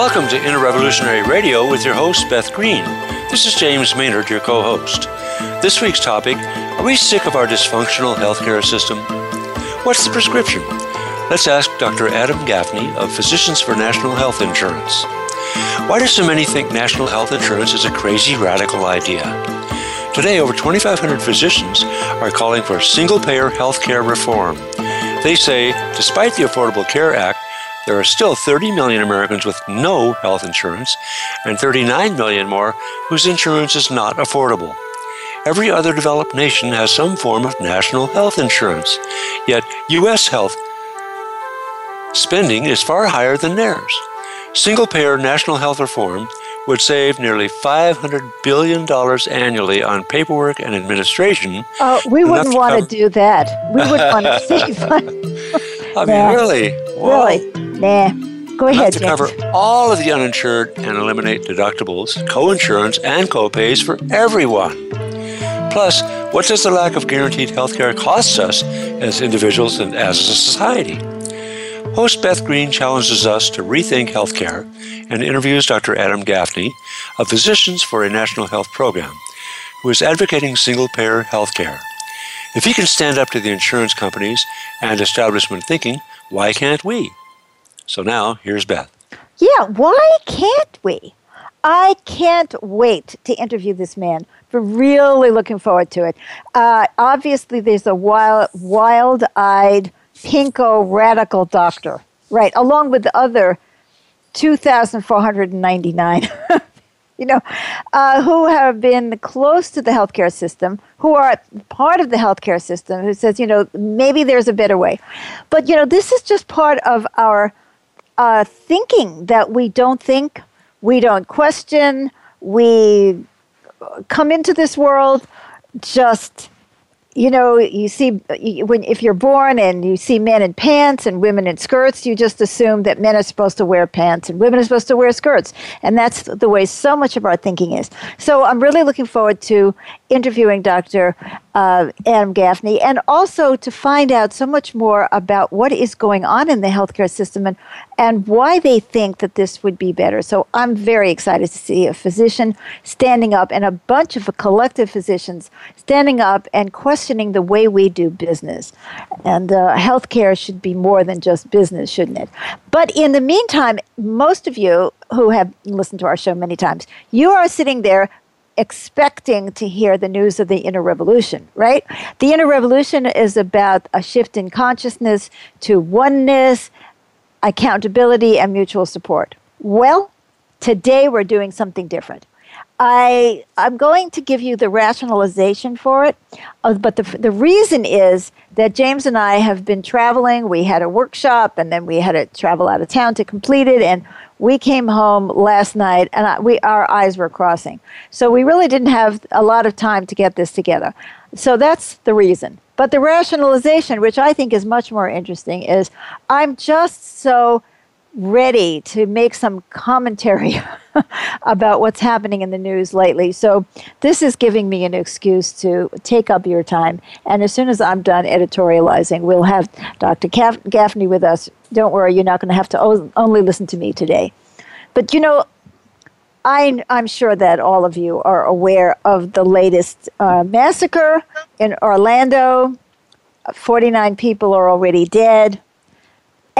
Welcome to Inner Revolutionary Radio with your host, Beth Green. This is James Maynard, your co host. This week's topic Are we sick of our dysfunctional healthcare system? What's the prescription? Let's ask Dr. Adam Gaffney of Physicians for National Health Insurance. Why do so many think national health insurance is a crazy radical idea? Today, over 2,500 physicians are calling for single payer health care reform. They say, despite the Affordable Care Act, there are still 30 million Americans with no health insurance and 39 million more whose insurance is not affordable. Every other developed nation has some form of national health insurance, yet U.S. health spending is far higher than theirs. Single payer national health reform would save nearly $500 billion annually on paperwork and administration. Oh, we wouldn't want to do that. We would want to save I mean, yeah. really? Whoa. Really? Nah. Go ahead. to cover all of the uninsured and eliminate deductibles, co-insurance, and co-pays for everyone. Plus, what does the lack of guaranteed health care cost us as individuals and as a society? Host Beth Green challenges us to rethink healthcare and interviews Dr. Adam Gaffney of Physicians for a National Health Program, who is advocating single payer healthcare. If he can stand up to the insurance companies and establishment thinking, why can't we? So now, here's Beth. Yeah, why can't we? I can't wait to interview this man. We're really looking forward to it. Uh, obviously, there's a wild, wild-eyed, pinko radical doctor, right, along with the other 2,499 you know, uh, who have been close to the healthcare system, who are part of the healthcare system, who says, you know, maybe there's a better way. But, you know, this is just part of our uh, thinking that we don't think, we don't question, we come into this world just you know, you see when if you're born and you see men in pants and women in skirts, you just assume that men are supposed to wear pants and women are supposed to wear skirts, and that's the way so much of our thinking is. So I'm really looking forward to interviewing Dr. Uh, Adam Gaffney and also to find out so much more about what is going on in the healthcare system and and why they think that this would be better. So I'm very excited to see a physician standing up and a bunch of a collective physicians standing up and questioning the way we do business. And uh, healthcare should be more than just business, shouldn't it? But in the meantime, most of you who have listened to our show many times, you are sitting there expecting to hear the news of the inner revolution, right? The inner revolution is about a shift in consciousness to oneness accountability, and mutual support. Well, today we're doing something different. I, I'm going to give you the rationalization for it, uh, but the, the reason is that James and I have been traveling. We had a workshop and then we had to travel out of town to complete it. And we came home last night and I, we, our eyes were crossing. So we really didn't have a lot of time to get this together. So that's the reason. But the rationalization, which I think is much more interesting, is I'm just so ready to make some commentary about what's happening in the news lately. So this is giving me an excuse to take up your time. And as soon as I'm done editorializing, we'll have Dr. Gaffney with us. Don't worry, you're not going to have to only listen to me today. But you know, I, I'm sure that all of you are aware of the latest uh, massacre in Orlando. 49 people are already dead.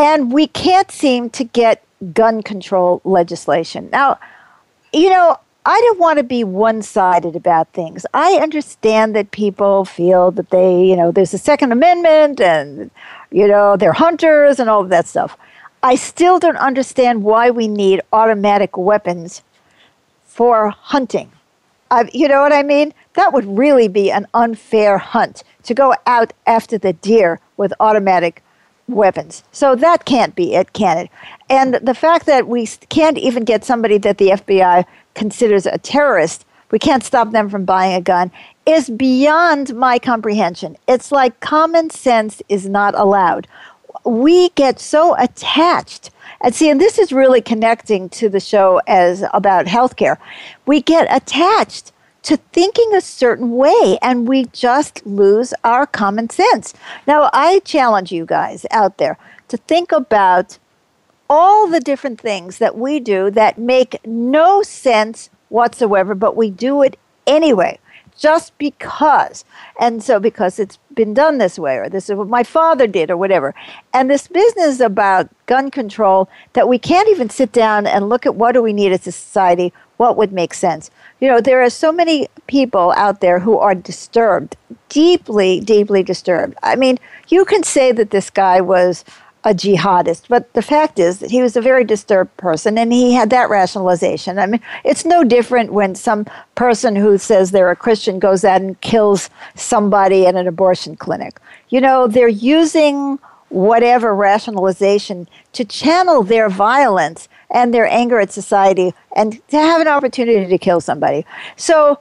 And we can't seem to get gun control legislation. Now, you know, I don't want to be one sided about things. I understand that people feel that they, you know, there's a Second Amendment and, you know, they're hunters and all of that stuff. I still don't understand why we need automatic weapons for hunting. You know what I mean? That would really be an unfair hunt to go out after the deer with automatic weapons. So that can't be it, can it? And the fact that we can't even get somebody that the FBI considers a terrorist, we can't stop them from buying a gun, is beyond my comprehension. It's like common sense is not allowed. We get so attached and see, and this is really connecting to the show as about healthcare. We get attached to thinking a certain way and we just lose our common sense. Now, I challenge you guys out there to think about all the different things that we do that make no sense whatsoever, but we do it anyway just because. And so, because it's been done this way, or this is what my father did, or whatever. And this business about gun control that we can't even sit down and look at what do we need as a society, what would make sense. You know, there are so many people out there who are disturbed, deeply, deeply disturbed. I mean, you can say that this guy was a jihadist. But the fact is that he was a very disturbed person and he had that rationalization. I mean, it's no different when some person who says they're a Christian goes out and kills somebody at an abortion clinic. You know, they're using whatever rationalization to channel their violence and their anger at society and to have an opportunity to kill somebody. So,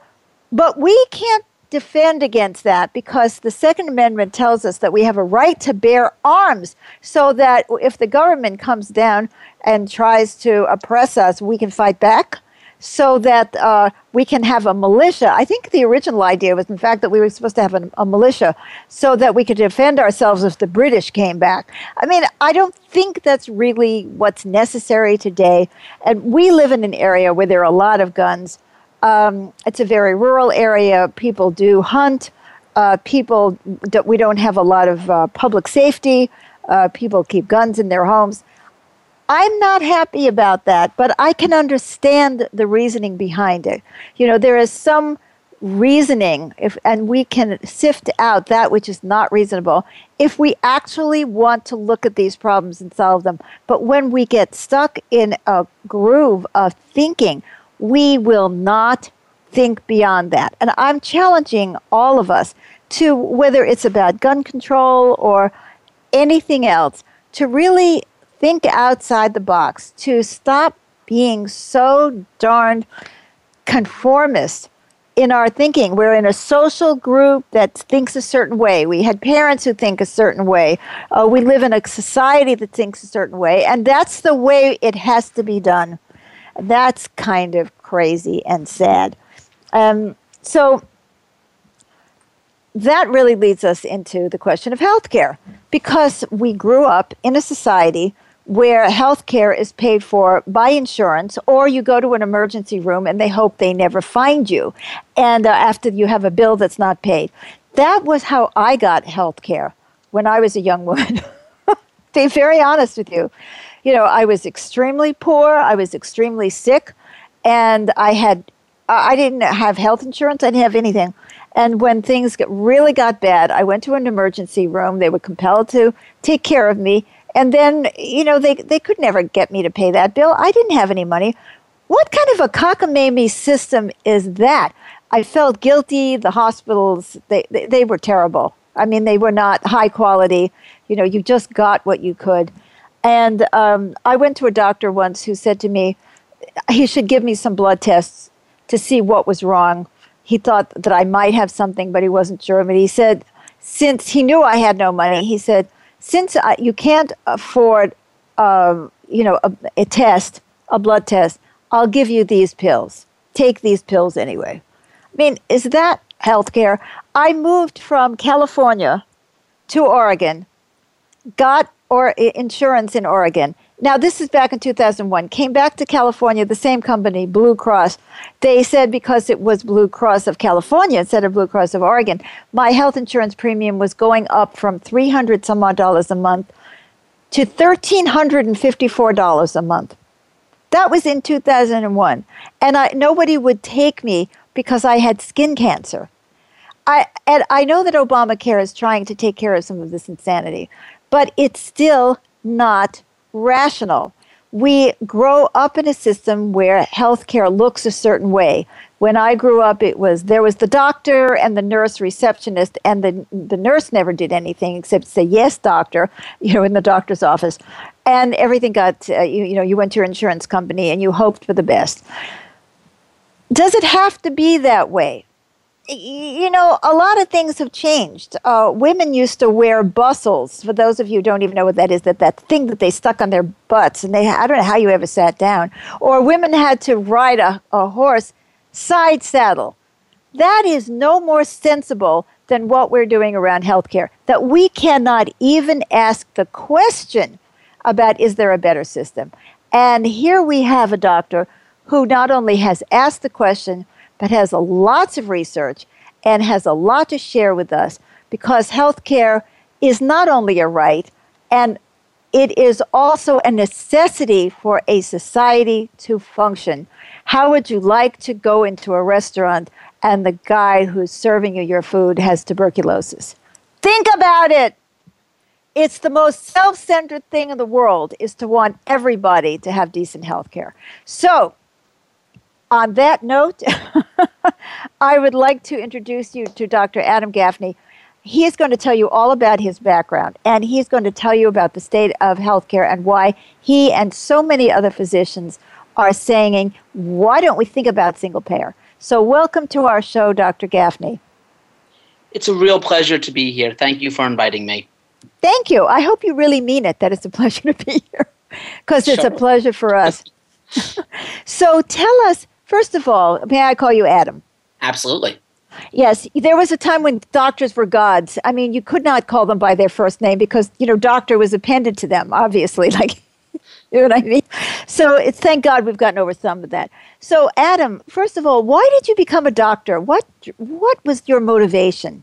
but we can't defend against that because the Second Amendment tells us that we have a right to bear arms so that if the government comes down and tries to oppress us, we can fight back so that uh, we can have a militia. I think the original idea was, in fact, that we were supposed to have a, a, militia so that we could defend ourselves if the British came back. I mean, I don't think that's really what's necessary today. And we live in an area where there are a lot of guns. Um, it's a very rural area. People do hunt. Uh, people, do, we don't have a lot of uh, public safety. Uh, people keep guns in their homes. I'm not happy about that, but I can understand the reasoning behind it. You know, there is some reasoning, if, and we can sift out that which is not reasonable if we actually want to look at these problems and solve them. But when we get stuck in a groove of thinking, we will not think beyond that. And I'm challenging all of us to, whether it's about gun control or anything else, to really think outside the box, to stop being so darned conformist in our thinking. We're in a social group that thinks a certain way. We had parents who think a certain way. Uh, we live in a society that thinks a certain way, and that's the way it has to be done. That's kind of crazy and sad. Um, so that really leads us into the question of healthcare because we grew up in a society where healthcare is paid for by insurance, or you go to an emergency room and they hope they never find you, and uh, after you have a bill that's not paid. That was how I got healthcare when I was a young woman. to be very honest with you, you know, I was extremely poor, I was extremely sick, and I had I didn't have health insurance, I didn't have anything. And when things really got bad, I went to an emergency room. They were compelled to take care of me. And then, you know, they, they could never get me to pay that bill. I didn't have any money. What kind of a cockamamie system is that? I felt guilty. The hospitals, they, they, they were terrible. I mean, they were not high quality. You know, you just got what you could. And um, I went to a doctor once who said to me, he should give me some blood tests to see what was wrong. He thought that I might have something, but he wasn't sure. But he said, since he knew I had no money, he said, since I, you can't afford, uh, you know, a, a test, a blood test, I'll give you these pills. Take these pills anyway. I mean, is that healthcare? I moved from California to Oregon, got or insurance in Oregon. Now, this is back in 2001. Came back to California, the same company, Blue Cross. They said because it was Blue Cross of California instead of Blue Cross of Oregon, my health insurance premium was going up from 300 some odd dollars a month to $1,354 a month. That was in 2001. And I, nobody would take me because I had skin cancer. I, and I know that Obamacare is trying to take care of some of this insanity, but it's still not rational. We grow up in a system where healthcare looks a certain way. When I grew up, it was there was the doctor and the nurse receptionist, and the the nurse never did anything except say yes, doctor, you know, in the doctor's office, and everything got uh, you, you know you went to your insurance company and you hoped for the best. Does it have to be that way? You know, a lot of things have changed. Uh, women used to wear bustles. For those of you who don't even know what that is, that that thing that they stuck on their butts, and they I don't know how you ever sat down. Or women had to ride a, a horse side saddle. That is no more sensible than what we're doing around healthcare. That we cannot even ask the question about is there a better system? And here we have a doctor who not only has asked the question, but has lots of research and has a lot to share with us because healthcare is not only a right, and it is also a necessity for a society to function. How would you like to go into a restaurant and the guy who's serving you your food has tuberculosis? Think about it. It's the most self-centered thing in the world is to want everybody to have decent health care. So, on that note, I would like to introduce you to Dr. Adam Gaffney. He is going to tell you all about his background, and he's going to tell you about the state of healthcare and why he and so many other physicians are saying, why don't we think about single payer? So, welcome to our show, Dr. Gaffney. It's a real pleasure to be here. Thank you for inviting me. Thank you. I hope you really mean it, that it's a pleasure to be here, because it's a pleasure for us. so, tell us, first of all, may I call you Adam? Absolutely. Yes, there was a time when doctors were gods. I mean, you could not call them by their first name because, you know, doctor was appended to them, obviously. Like, you know what I mean? So it's thank God we've gotten over some of that. So, Adam, first of all, why did you become a doctor? What what was your motivation?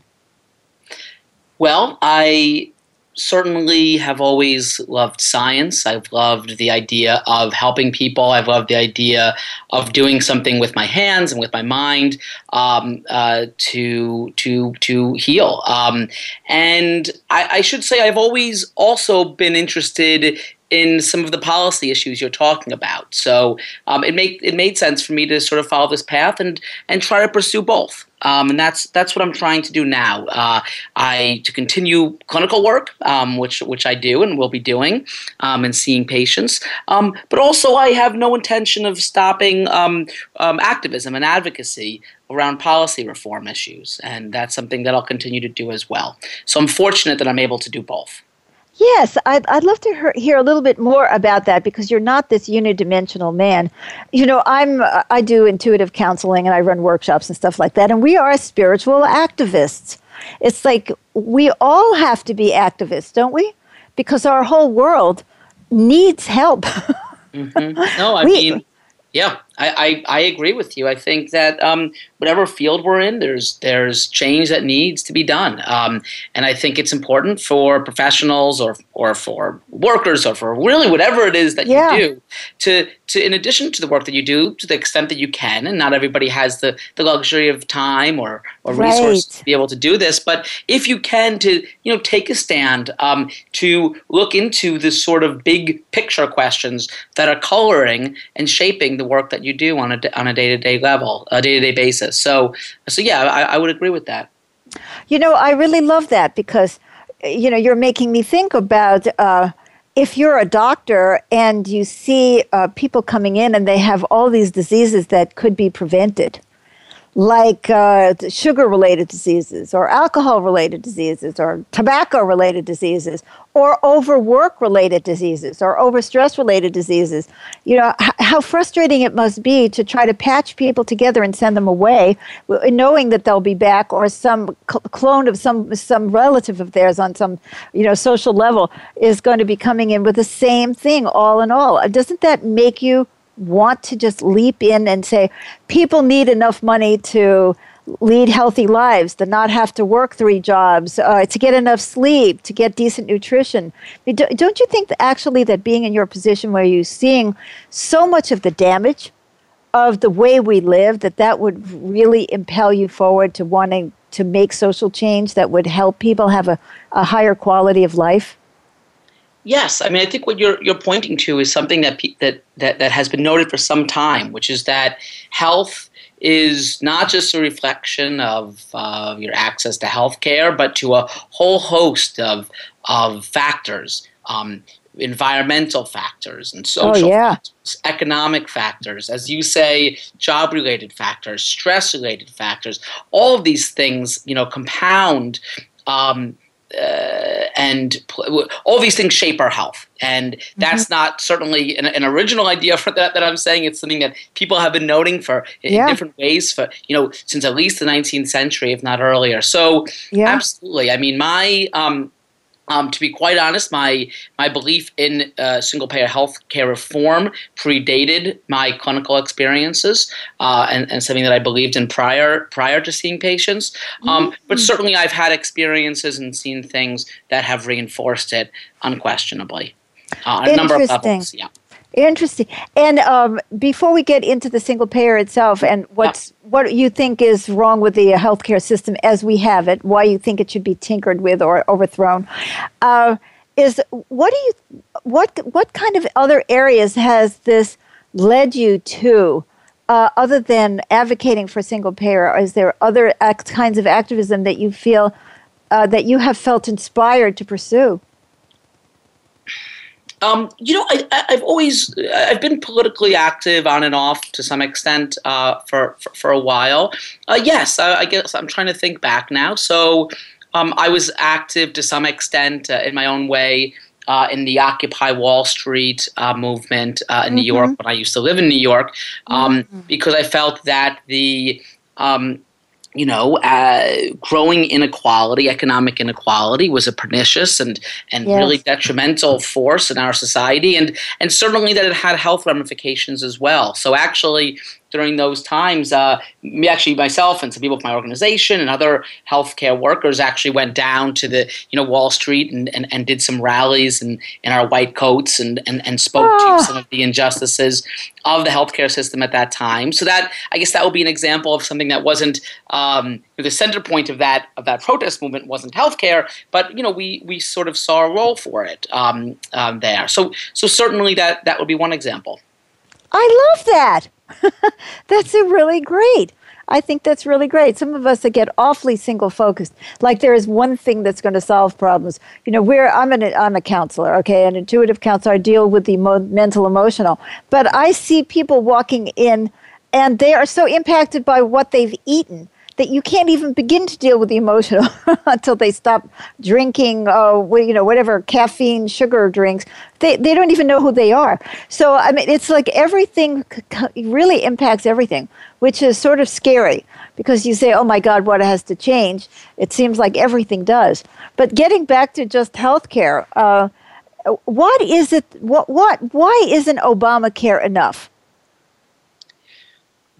Well, I certainly have always loved science. I've loved the idea of helping people. I've loved the idea of doing something with my hands and with my mind um, uh, to to to heal. Um, and I, I should say I've always also been interested in some of the policy issues you're talking about. So um, it made it made sense for me to sort of follow this path and and try to pursue both. Um, and that's that's what I'm trying to do now. Uh, I to continue clinical work, um, which which I do and will be doing, um, and seeing patients. Um, but also, I have no intention of stopping um, activism and advocacy around policy reform issues, and that's something that I'll continue to do as well. So I'm fortunate that I'm able to do both. Yes, I'd, I'd love to hear, a little bit more about that because you're not this unidimensional man. You know, I'm I do intuitive counseling and I run workshops and stuff like that, and we are spiritual activists. It's like we all have to be activists, don't we? Because our whole world needs help. mm-hmm. No, I we, mean, yeah, I, I, I, agree with you. I think that um, whatever field we're in, there's there's change that needs to be done, um, and I think it's important for professionals or or for workers or for really whatever it is that yeah. you do to to in addition to the work that you do to the extent that you can, and not everybody has the, the luxury of time or or right. resources to be able to do this, but if you can to you know take a stand um, to look into the sort of big picture questions that are coloring and shaping the work that you do on a on a day to day level, a day to day basis. So so yeah, I, I would agree with that. You know, I really love that because you know you're making me think about. Uh, if you're a doctor and you see uh, people coming in and they have all these diseases that could be prevented, like uh, sugar related diseases or alcohol related diseases or tobacco related diseases or overwork related diseases or overstress related diseases. You know, h- how frustrating it must be to try to patch people together and send them away knowing that they'll be back or some cl- clone of some some relative of theirs on some, you know, social level is going to be coming in with the same thing all in all. Doesn't that make you want to just leap in and say, people need enough money to lead healthy lives, to not have to work three jobs, uh, to get enough sleep, to get decent nutrition. Don't you think that actually that being in your position where you're seeing so much of the damage of the way we live, that that would really impel you forward to wanting to make social change that would help people have a, a higher quality of life? Yes, I mean I think what you're you're pointing to is something that pe- that that that has been noted for some time, which is that health is not just a reflection of uh, your access to health care, but to a whole host of of factors. Um, environmental factors and oh, social oh, yeah. factors, economic factors, as you say, job related factors, stress related factors. All of these things, you know, compound um, uh, and pl- all these things shape our health. And that's mm-hmm. not certainly an, an, original idea for that that I'm saying. It's something that people have been noting for yeah. in different ways for you know since at least the 19th century, if not earlier. So yeah. absolutely, I mean my um, Um, to be quite honest, my my belief in uh, single payer health care reform predated my clinical experiences uh, and, and something that I believed in prior prior to seeing patients. Um, mm-hmm. But certainly, I've had experiences and seen things that have reinforced it unquestionably uh, a number of levels. Yeah. Interesting. And um, before we get into the single payer itself and what's yeah. what you think is wrong with the healthcare system as we have it, why you think it should be tinkered with or overthrown, uh, is what do you what what kind of other areas has this led you to? Uh, other than advocating for single payer, is there other act, kinds of activism that you feel uh, that you have felt inspired to pursue? Um, you know, I, have always I've been politically active on and off to some extent uh, for, for, for a while. Uh, yes, I, I, guess I'm trying to think back now. So um, I was active to some extent uh, in my own way. Uh, in the Occupy Wall Street uh, movement uh, in mm-hmm. New York, when I used to live in New York, um, mm-hmm. because I felt that the um, you know, uh, growing inequality, economic inequality, was a pernicious and and yes. really detrimental force in our society, and and certainly that it had health ramifications as well. So actually, during those times, uh, me actually myself and some people from my organization and other healthcare workers actually went down to the you know Wall Street and, and, and did some rallies and in our white coats and, and, and spoke oh. to some of the injustices of the healthcare system at that time. So that I guess that would be an example of something that wasn't um, the center point of that of that protest movement wasn't healthcare, but you know we we sort of saw a role for it um, um, there. So so certainly that that would be one example. I love that. that's really great. I think that's really great. Some of us that get awfully single focused, like there is one thing that's going to solve problems. You know, we're I'm an I'm a counselor, okay, an intuitive counselor. I deal with the mental emotional, but I see people walking in, and they are so impacted by what they've eaten that you can't even begin to deal with the emotional until they stop drinking, uh, you know, whatever caffeine, sugar drinks. They, they don't even know who they are. So, I mean, it's like everything really impacts everything, which is sort of scary because you say, oh my God, what has to change? It seems like everything does. But getting back to just healthcare, uh, what is it, what, what, why isn't Obamacare enough?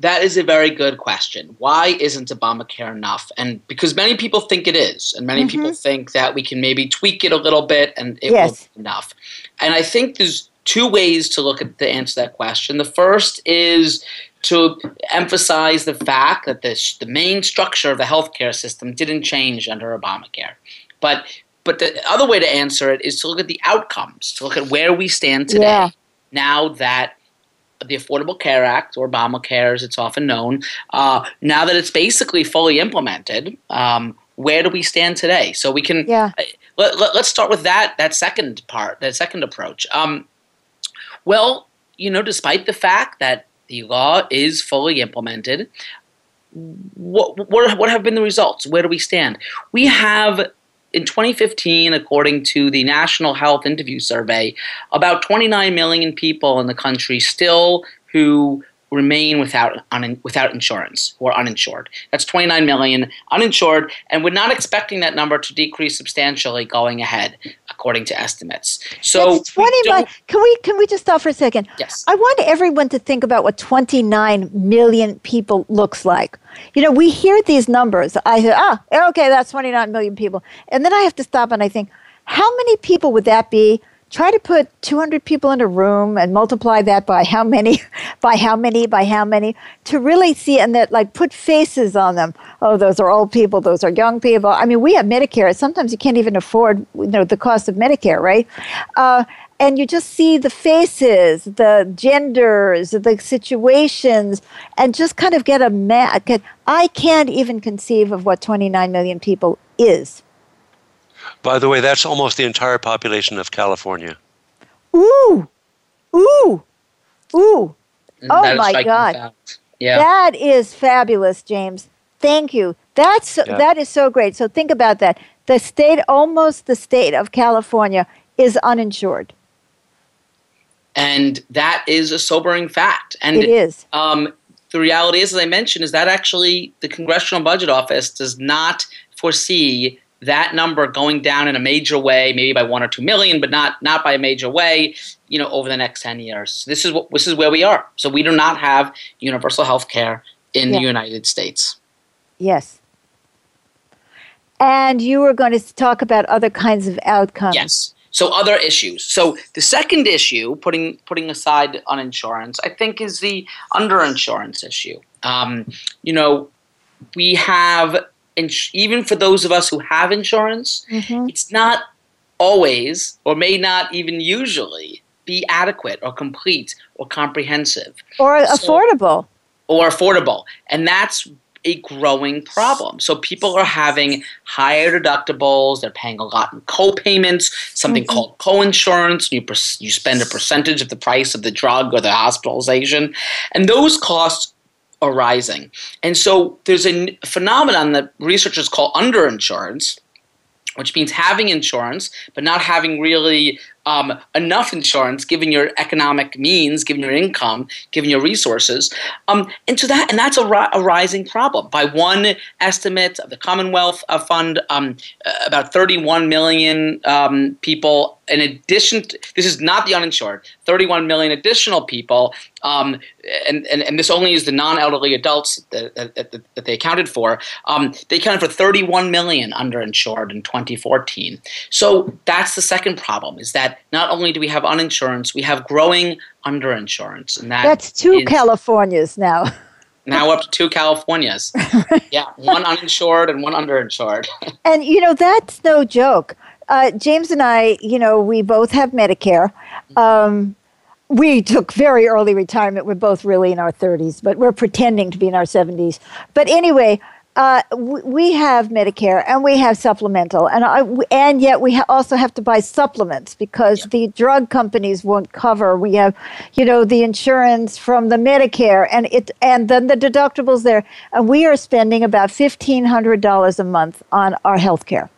That is a very good question. Why isn't Obamacare enough? And because many people think it is, and many mm-hmm. people think that we can maybe tweak it a little bit and it yes. will be enough. And I think there's two ways to look at the answer that question. The first is to emphasize the fact that this, the main structure of the healthcare system didn't change under Obamacare. But but the other way to answer it is to look at the outcomes, to look at where we stand today. Yeah. Now that the Affordable Care Act, or Obamacare as it's often known, uh, now that it's basically fully implemented, um, where do we stand today? So we can yeah. Uh, let, us start with that that second part, that second approach. Um, well, you know, despite the fact that the law is fully implemented, what, what, what have been the results? Where do we stand? We have in 2015, according to the National Health Interview Survey, about 29 million people in the country still who remain without un, without insurance or uninsured. That's 29 million uninsured, and we're not expecting that number to decrease substantially going ahead, according to estimates. So That's 20 million. Can we can we just stop for a second? Yes. I want everyone to think about what 29 million people looks like. You know, we hear these numbers. I say, ah, okay, that's 29 million people, and then I have to stop and I think, how many people would that be? Try to put 200 people in a room and multiply that by how many by how many by how many to really see and that like put faces on them oh those are old people those are young people i mean we have medicare sometimes you can't even afford you know the cost of medicare right uh, and you just see the faces, the genders, the situations, and just kind of get a mad. I can't even conceive of what 29 million people is. By the way, that's almost the entire population of California. Ooh, ooh, ooh. oh my God. Fact. Yeah. That is fabulous, James. Thank you. That's yeah. that is so great. So think about that. The state, almost the state of California, is uninsured. And that is a sobering fact. And it is. Um, the reality is, as I mentioned, is that actually the Congressional Budget Office does not foresee that number going down in a major way, maybe by one or two million, but not not by a major way, you know, over the next ten years. This is what this is where we are. So we do not have universal health care in yeah. the United States. Yes. And you were going to talk about other kinds of outcomes. Yes. So other issues. So the second issue, putting putting aside uninsurance, I think is the underinsurance issue. Um, you know, we have ins- even for those of us who have insurance, mm-hmm. it's not always or may not even usually be adequate or complete or comprehensive or so, affordable or affordable, and that's a growing problem. So people are having higher deductibles. They're paying a lot in co-payments, something mm-hmm. called co-insurance. You you spend a percentage of the price of the drug or the hospitalization, and those costs are rising. And so there's a phenomenon that researchers call underinsurance, which means having insurance but not having really um, enough insurance given your economic means, given your income, given your resources. Um, and so that and that's a, ri- a, rising problem. By one estimate of the Commonwealth Fund, um, about 31 million um, people in addition, to, this is not the uninsured, 31 million additional people, um, and, and, and this only is the non-elderly adults that, that, that they accounted for. Um, they accounted for 31 million underinsured in 2014. So that's the second problem: is that not only do we have uninsurance, we have growing underinsurance, and that that's two Californias now. now up to two Californias. yeah, one uninsured and one underinsured. and you know that's no joke. Uh, James and I, you know, we both have Medicare. Um, we took very early retirement. We're both really in our 30s, but we're pretending to be in our 70s. But anyway, uh, we have Medicare and we have supplemental, and I, and yet we ha- also have to buy supplements because yeah. the drug companies won't cover. We have, you know, the insurance from the Medicare, and it and then the deductibles there, and we are spending about fifteen hundred dollars a month on our health care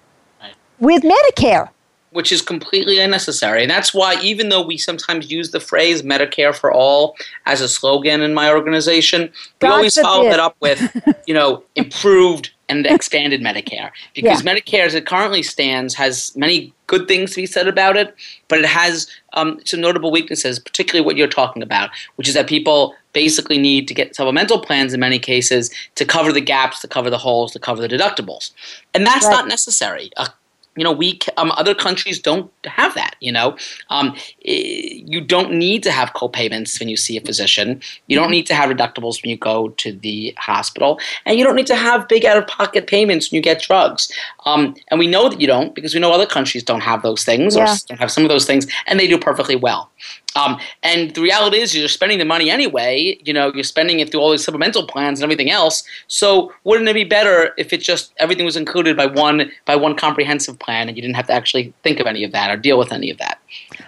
with Medicare. Which is completely unnecessary. And that's why, even though we sometimes use the phrase Medicare for all as a slogan in my organization, we God always follow that up with, you know, improved and expanded Medicare. Because yeah. Medicare, as it currently stands, has many good things to be said about it, but it has um, some notable weaknesses, particularly what you're talking about, which is that people basically need to get supplemental plans in many cases to cover the gaps, to cover the holes, to cover the deductibles. And that's right. not necessary. A you know we um, other countries don't have that you know? Um, you don't need to have co-payments when you see a physician. You don't mm-hmm. need to have deductibles when you go to the hospital. And you don't need to have big out-of-pocket payments when you get drugs. Um, and we know that you don't because we know other countries don't have those things yeah. or don't have some of those things and they do perfectly well um, and the reality is, you're spending the money anyway. You know, you're spending it through all these supplemental plans and everything else. So, wouldn't it be better if it just everything was included by one by one comprehensive plan, and you didn't have to actually think of any of that or deal with any of that?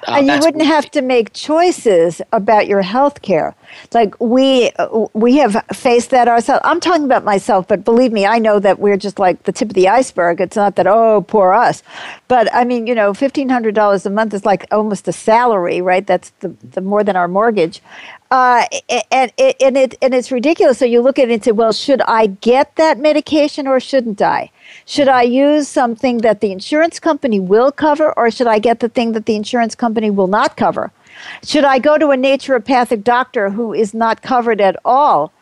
Uh, and you wouldn't have to make choices about your health care. Like we we have faced that ourselves. I'm talking about myself, but believe me, I know that we're just like the tip of the iceberg. It's not that oh poor us, but I mean you know fifteen hundred dollars a month is like almost a salary, right? That's the, the more than our mortgage. Uh, and, and, it, and it's ridiculous. So you look at it and say, well, should I get that medication or shouldn't I? Should I use something that the insurance company will cover or should I get the thing that the insurance company will not cover? Should I go to a naturopathic doctor who is not covered at all?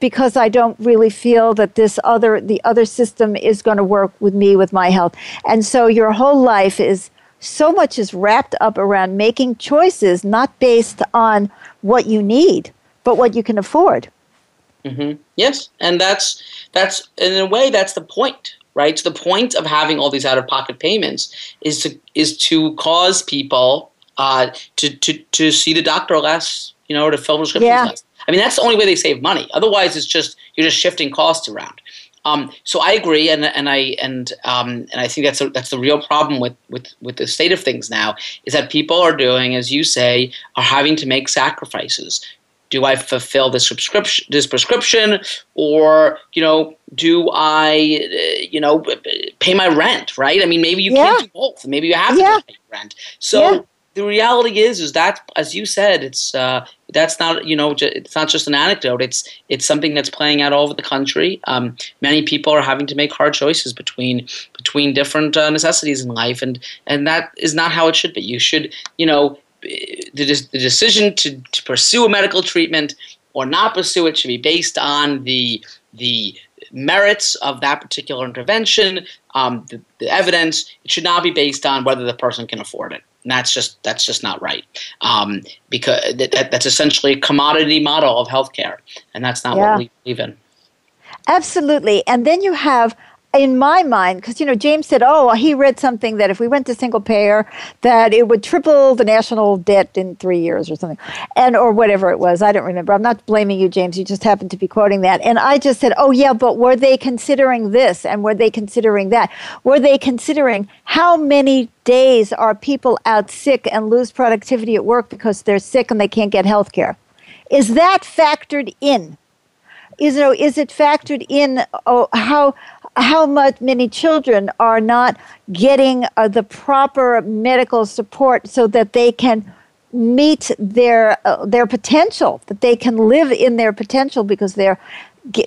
because I don't really feel that this other the other system is going to work with me with my health. And so your whole life is so much is wrapped up around making choices not based on what you need, but what you can afford. Mm-hmm. Yes, and that's that's in a way that's the point, right? So the point of having all these out-of-pocket payments is to is to cause people uh, to to to see the doctor less, you know, or to fill prescriptions yeah. less. I mean, that's the only way they save money. Otherwise, it's just you're just shifting costs around. Um, so I agree, and and I and um, and I think that's a, that's the real problem with, with with the state of things now is that people are doing, as you say, are having to make sacrifices. Do I fulfill this subscription, this prescription, or you know, do I, uh, you know, pay my rent? Right? I mean, maybe you yeah. can't do both. Maybe you have to yeah. pay rent. So. Yeah the reality is is that as you said it's uh, that's not you know it's not just an anecdote it's it's something that's playing out all over the country um, many people are having to make hard choices between between different uh, necessities in life and and that is not how it should be you should you know the, the decision to, to pursue a medical treatment or not pursue it should be based on the the merits of that particular intervention, um, the, the, evidence. It should not be based on whether the person can afford it. And that's just that's just not right. Um, because that, that's essentially a commodity model of healthcare, and that's not yeah. what we believe in. Absolutely. And then you have in my mind, because you know James said, oh, he read something that if we went to single payer, that it would triple the national debt in three years or something, and or whatever it was. I don't remember. I'm not blaming you, James. You just happened to be quoting that, and I just said, oh yeah, but were they considering this and were they considering that? Were they considering how many days are people out sick and lose productivity at work because they're sick and they can't get health care? Is that factored in? Is, you is it factored in oh, how how much many children are not getting uh, the proper medical support so that they can meet their uh, their potential that they can live in their potential because they're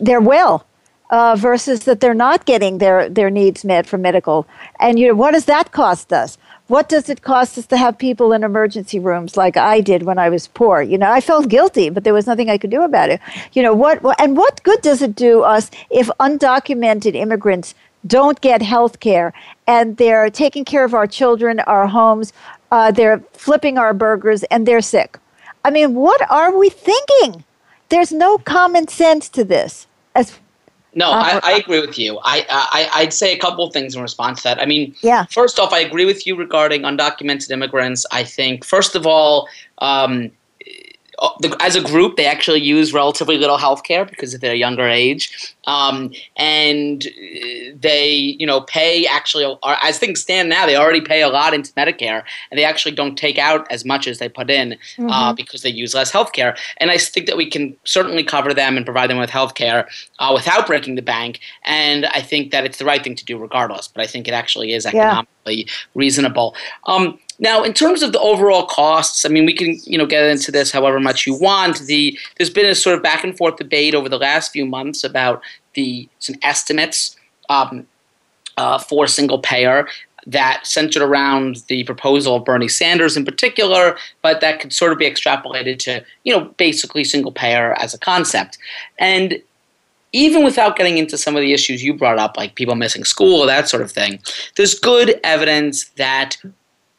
they're well uh, versus that they're not getting their their needs met for medical. And you know what does that cost us what does it cost us to have people in emergency rooms like I did when I was poor? You know, I felt guilty, but there was nothing I could do about it. You know, what, and what good does it do us if undocumented immigrants don't get health care and they're taking care of our children, our homes, uh, they're flipping our burgers, and they're sick? I mean, what are we thinking? There's no common sense to this as no, I, I, agree with you. I, I I'd say a couple of things in response to that. I mean, yeah. First off, I agree with you regarding undocumented immigrants. I think first of all, um, uh, the, as a group, they actually use relatively little health care because of their younger age. Um, and they, you know, pay actually, as things stand now, they already pay a lot into Medicare and they actually don't take out as much as they put in uh, mm-hmm. uh, because they use less health care. And I think that we can certainly cover them and provide them with health care uh, without breaking the bank. And I think that it's the right thing to do regardless. But I think it actually is economically yeah. reasonable. Um, now, in terms of the overall costs, I mean, we can you know get into this however much you want. The there's been a sort of back and forth debate over the last few months about the some estimates um, uh, for single payer that centered around the proposal of Bernie Sanders in particular, but that could sort of be extrapolated to you know basically single payer as a concept. And even without getting into some of the issues you brought up, like people missing school that sort of thing, there's good evidence that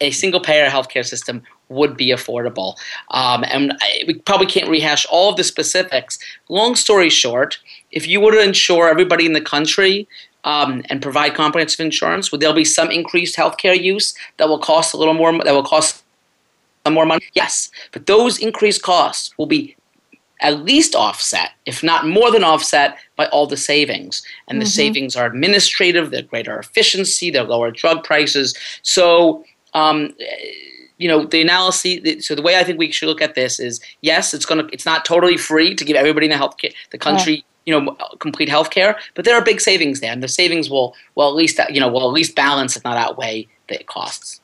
a single payer healthcare system would be affordable. Um, and I, we probably can't rehash all of the specifics. Long story short, if you were to insure everybody in the country um, and provide comprehensive insurance, would there be some increased healthcare use that will cost a little more? That will cost some more money? Yes, but those increased costs will be at least offset, if not more than offset, by all the savings. And the mm-hmm. savings are administrative, they're greater efficiency, they're lower drug prices. So um, you know the analysis so the way i think we should look at this is yes it's going to it's not totally free to give everybody in the health the country yeah. you know complete health care but there are big savings there and the savings will well at least you know will at least balance if not outweigh the costs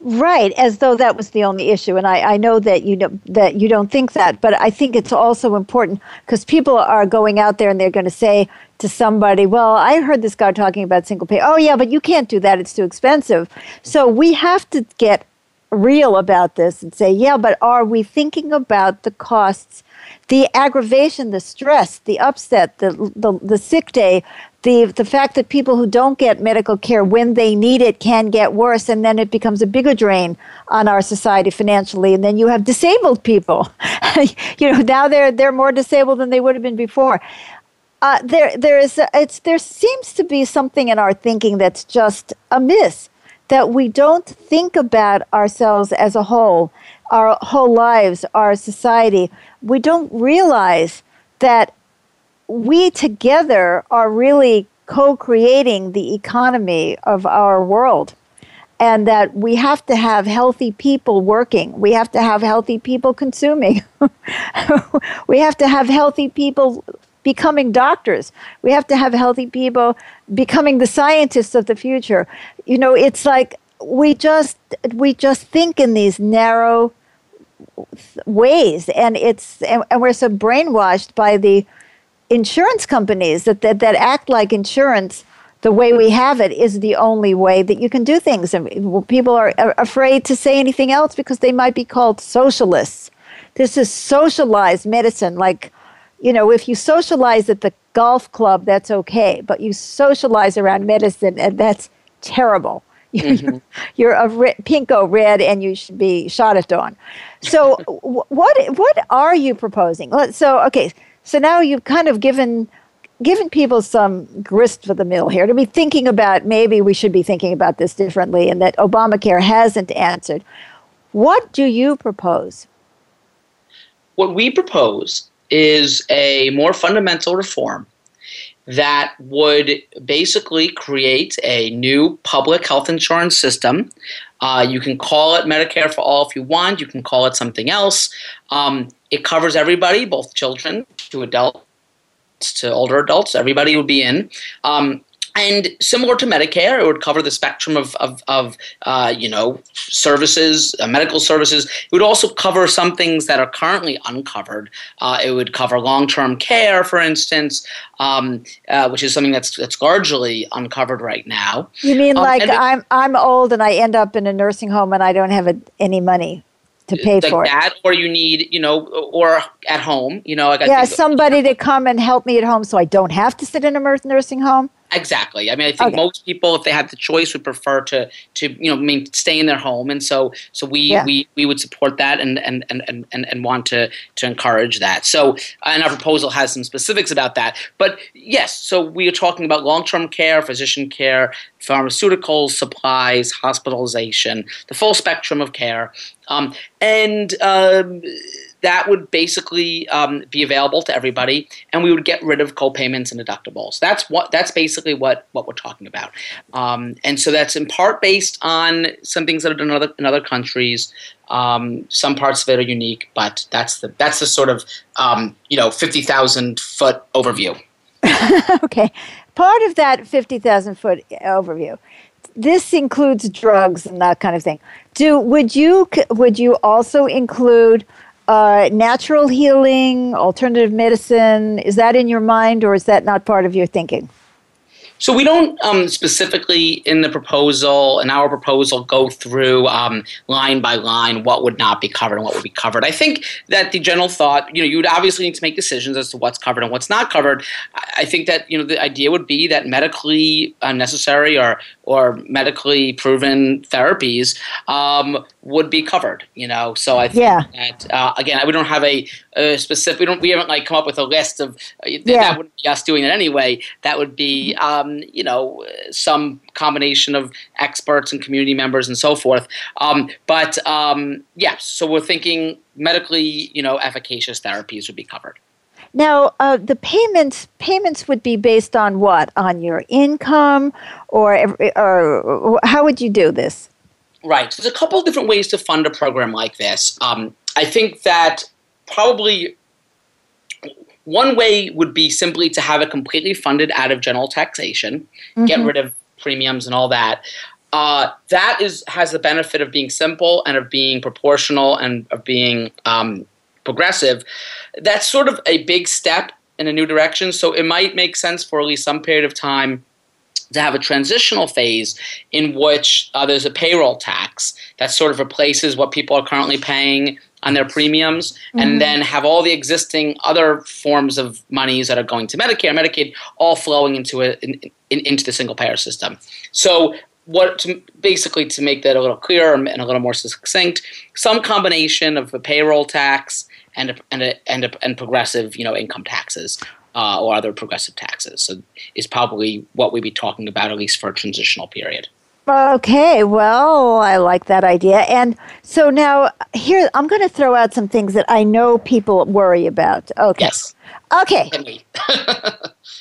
Right, as though that was the only issue, and I, I know that you know that you don't think that, but I think it's also important because people are going out there and they're going to say to somebody, "Well, I heard this guy talking about single pay. Oh, yeah, but you can't do that; it's too expensive." So we have to get real about this and say, "Yeah, but are we thinking about the costs?" the aggravation, the stress, the upset, the, the, the sick day, the, the fact that people who don't get medical care when they need it can get worse, and then it becomes a bigger drain on our society financially. And then you have disabled people. you know, now they're, they're more disabled than they would have been before. Uh, there, there, is a, it's, there seems to be something in our thinking that's just amiss, that we don't think about ourselves as a whole, our whole lives, our society we don't realize that we together are really co creating the economy of our world. And that we have to have healthy people working. We have to have healthy people consuming. we have to have healthy people becoming doctors. We have to have healthy people becoming the scientists of the future. You know, it's like we just we just think in these narrow ways, and it's and, and we're so brainwashed by the insurance companies that, that that act like insurance the way we have it is the only way that you can do things. And people are afraid to say anything else because they might be called socialists. This is socialized medicine. Like, you know, if you socialize at the golf club, that's okay, but you socialize around medicine, and that's terrible. Mm-hmm. You're a re- pinko red, and you should be shot at dawn. So, what what are you proposing? So, okay, so now you've kind of given given people some grist for the mill here to be thinking about maybe we should be thinking about this differently, and that Obamacare hasn't answered. What do you propose? What we propose is a more fundamental reform that would basically create a new public health insurance system. Uh, you can call it Medicare for All if you want. You can call it something else. Um, it covers everybody, both children to adults to older adults. Everybody would be in. Um, and similar to Medicare, it would cover the spectrum of, of, of uh, you know, services, uh, medical services. It would also cover some things that are currently uncovered. Uh, it would cover long-term care, for instance, um, uh, which is something that's that's largely uncovered right now. You mean um, like I'm I'm old and I end up in a nursing home and I don't have a, any money? To pay like for that, it. or you need, you know, or at home, you know, like yeah, somebody to come and help me at home, so I don't have to sit in a nursing home. Exactly. I mean, I think okay. most people, if they had the choice, would prefer to to you know, I mean, stay in their home, and so so we yeah. we, we would support that and and, and, and, and want to to encourage that. So, and our proposal has some specifics about that. But yes, so we are talking about long term care, physician care, pharmaceuticals, supplies, hospitalization, the full spectrum of care, um, and. Um, that would basically um, be available to everybody, and we would get rid of co-payments and deductibles. That's what that's basically what what we're talking about. Um, and so that's in part based on some things that are done in other, in other countries. Um, some parts of it are unique, but that's the that's the sort of um, you know fifty thousand foot overview. okay, part of that fifty thousand foot overview this includes drugs and that kind of thing. Do would you would you also include uh, natural healing, alternative medicine, is that in your mind or is that not part of your thinking? So we don't um, specifically in the proposal, in our proposal, go through um, line by line what would not be covered and what would be covered. I think that the general thought, you know, you would obviously need to make decisions as to what's covered and what's not covered. I think that you know the idea would be that medically necessary or or medically proven therapies um, would be covered. You know, so I think yeah. that uh, again, we don't have a, a, specific. We don't. We haven't like come up with a list of. Uh, yeah. That wouldn't be us doing it anyway. That would be um, you know some combination of experts and community members and so forth. Um, but um, yes, yeah, so we're thinking medically you know efficacious therapies would be covered. Now, uh, the payments payments would be based on what? On your income, or, or how would you do this? Right. So there's a couple of different ways to fund a program like this. Um, I think that probably one way would be simply to have it completely funded out of general taxation, mm-hmm. get rid of premiums and all that. Uh, that is has the benefit of being simple and of being proportional and of being um, progressive, that's sort of a big step in a new direction. So it might make sense for at least some period of time to have a transitional phase in which uh, there's a payroll tax that sort of replaces what people are currently paying on their premiums, mm-hmm. and then have all the existing other forms of monies that are going to Medicare, Medicaid, all flowing into a, in, in, into the single payer system. So what to, basically to make that a little clearer and a little more succinct, some combination of a payroll tax and a, and a, and, a, and progressive you know income taxes uh, or other progressive taxes. So is probably what we'd be talking about at least for a transitional period. Okay, well, I like that idea. And so now here I'm going to throw out some things that I know people worry about. Okay. Yes. Okay.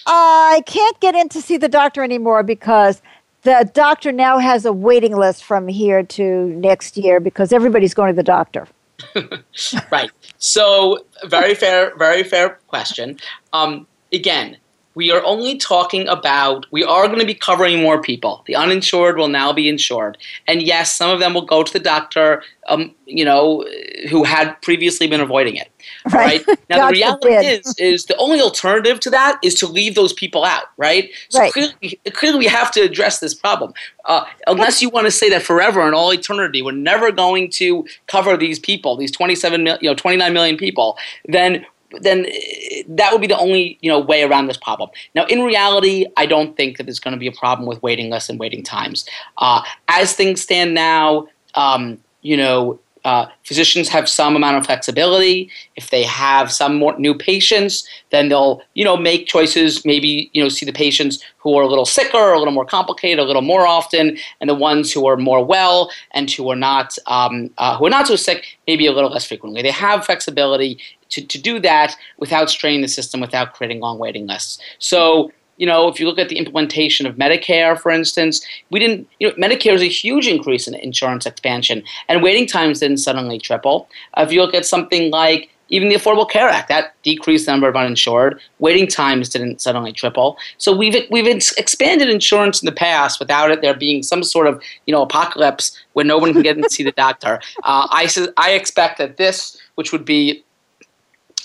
I can't get in to see the doctor anymore because the doctor now has a waiting list from here to next year because everybody's going to the doctor. right. So very fair, very fair question. Um, again, we are only talking about we are going to be covering more people. The uninsured will now be insured, and yes, some of them will go to the doctor, um, you know, who had previously been avoiding it. Right, right? now, the reality forbid. is is the only alternative to that is to leave those people out. Right. So right. Clearly, clearly, we have to address this problem. Uh, unless you want to say that forever and all eternity, we're never going to cover these people, these 27, you know, 29 million people, then then eh, that would be the only you know way around this problem. Now, in reality, I don't think that there's going to be a problem with waiting lists and waiting times. Uh, as things stand now, um, you know, uh, physicians have some amount of flexibility. If they have some more new patients, then they'll you know make choices. Maybe you know see the patients who are a little sicker, a little more complicated, a little more often, and the ones who are more well and who are not um, uh, who are not so sick, maybe a little less frequently. They have flexibility to, to do that without straining the system, without creating long waiting lists. So you know, if you look at the implementation of Medicare, for instance, we didn't, you know, Medicare is a huge increase in insurance expansion, and waiting times didn't suddenly triple. Uh, if you look at something like even the Affordable Care Act, that decreased the number of uninsured. Waiting times didn't suddenly triple. So we've we've expanded insurance in the past without it there being some sort of you know apocalypse where no one can get in to see the doctor. Uh, I I expect that this, which would be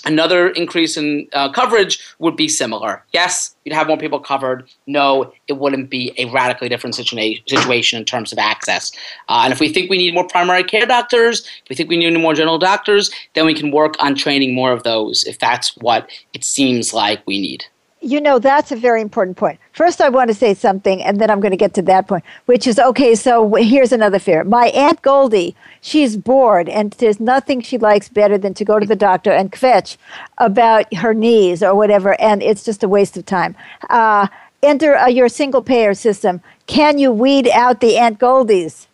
Another increase in uh, coverage would be similar. Yes, you'd have more people covered. No, it wouldn't be a radically different situa- situation in terms of access. Uh, and if we think we need more primary care doctors, if we think we need more general doctors, then we can work on training more of those if that's what it seems like we need you know, that's a very important point. First, I want to say something, and then I'm going to get to that point, which is okay, so here's another fear. My Aunt Goldie, she's bored, and there's nothing she likes better than to go to the doctor and kvetch about her knees or whatever, and it's just a waste of time. Uh, enter uh, your single payer system. Can you weed out the Aunt Goldies?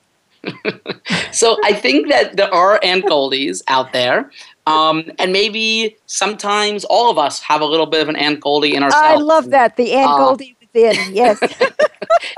so I think that there are Aunt Goldies out there. Um, and maybe sometimes all of us have a little bit of an Aunt Goldie in ourselves. I love that the Aunt uh, Goldie within. Yes.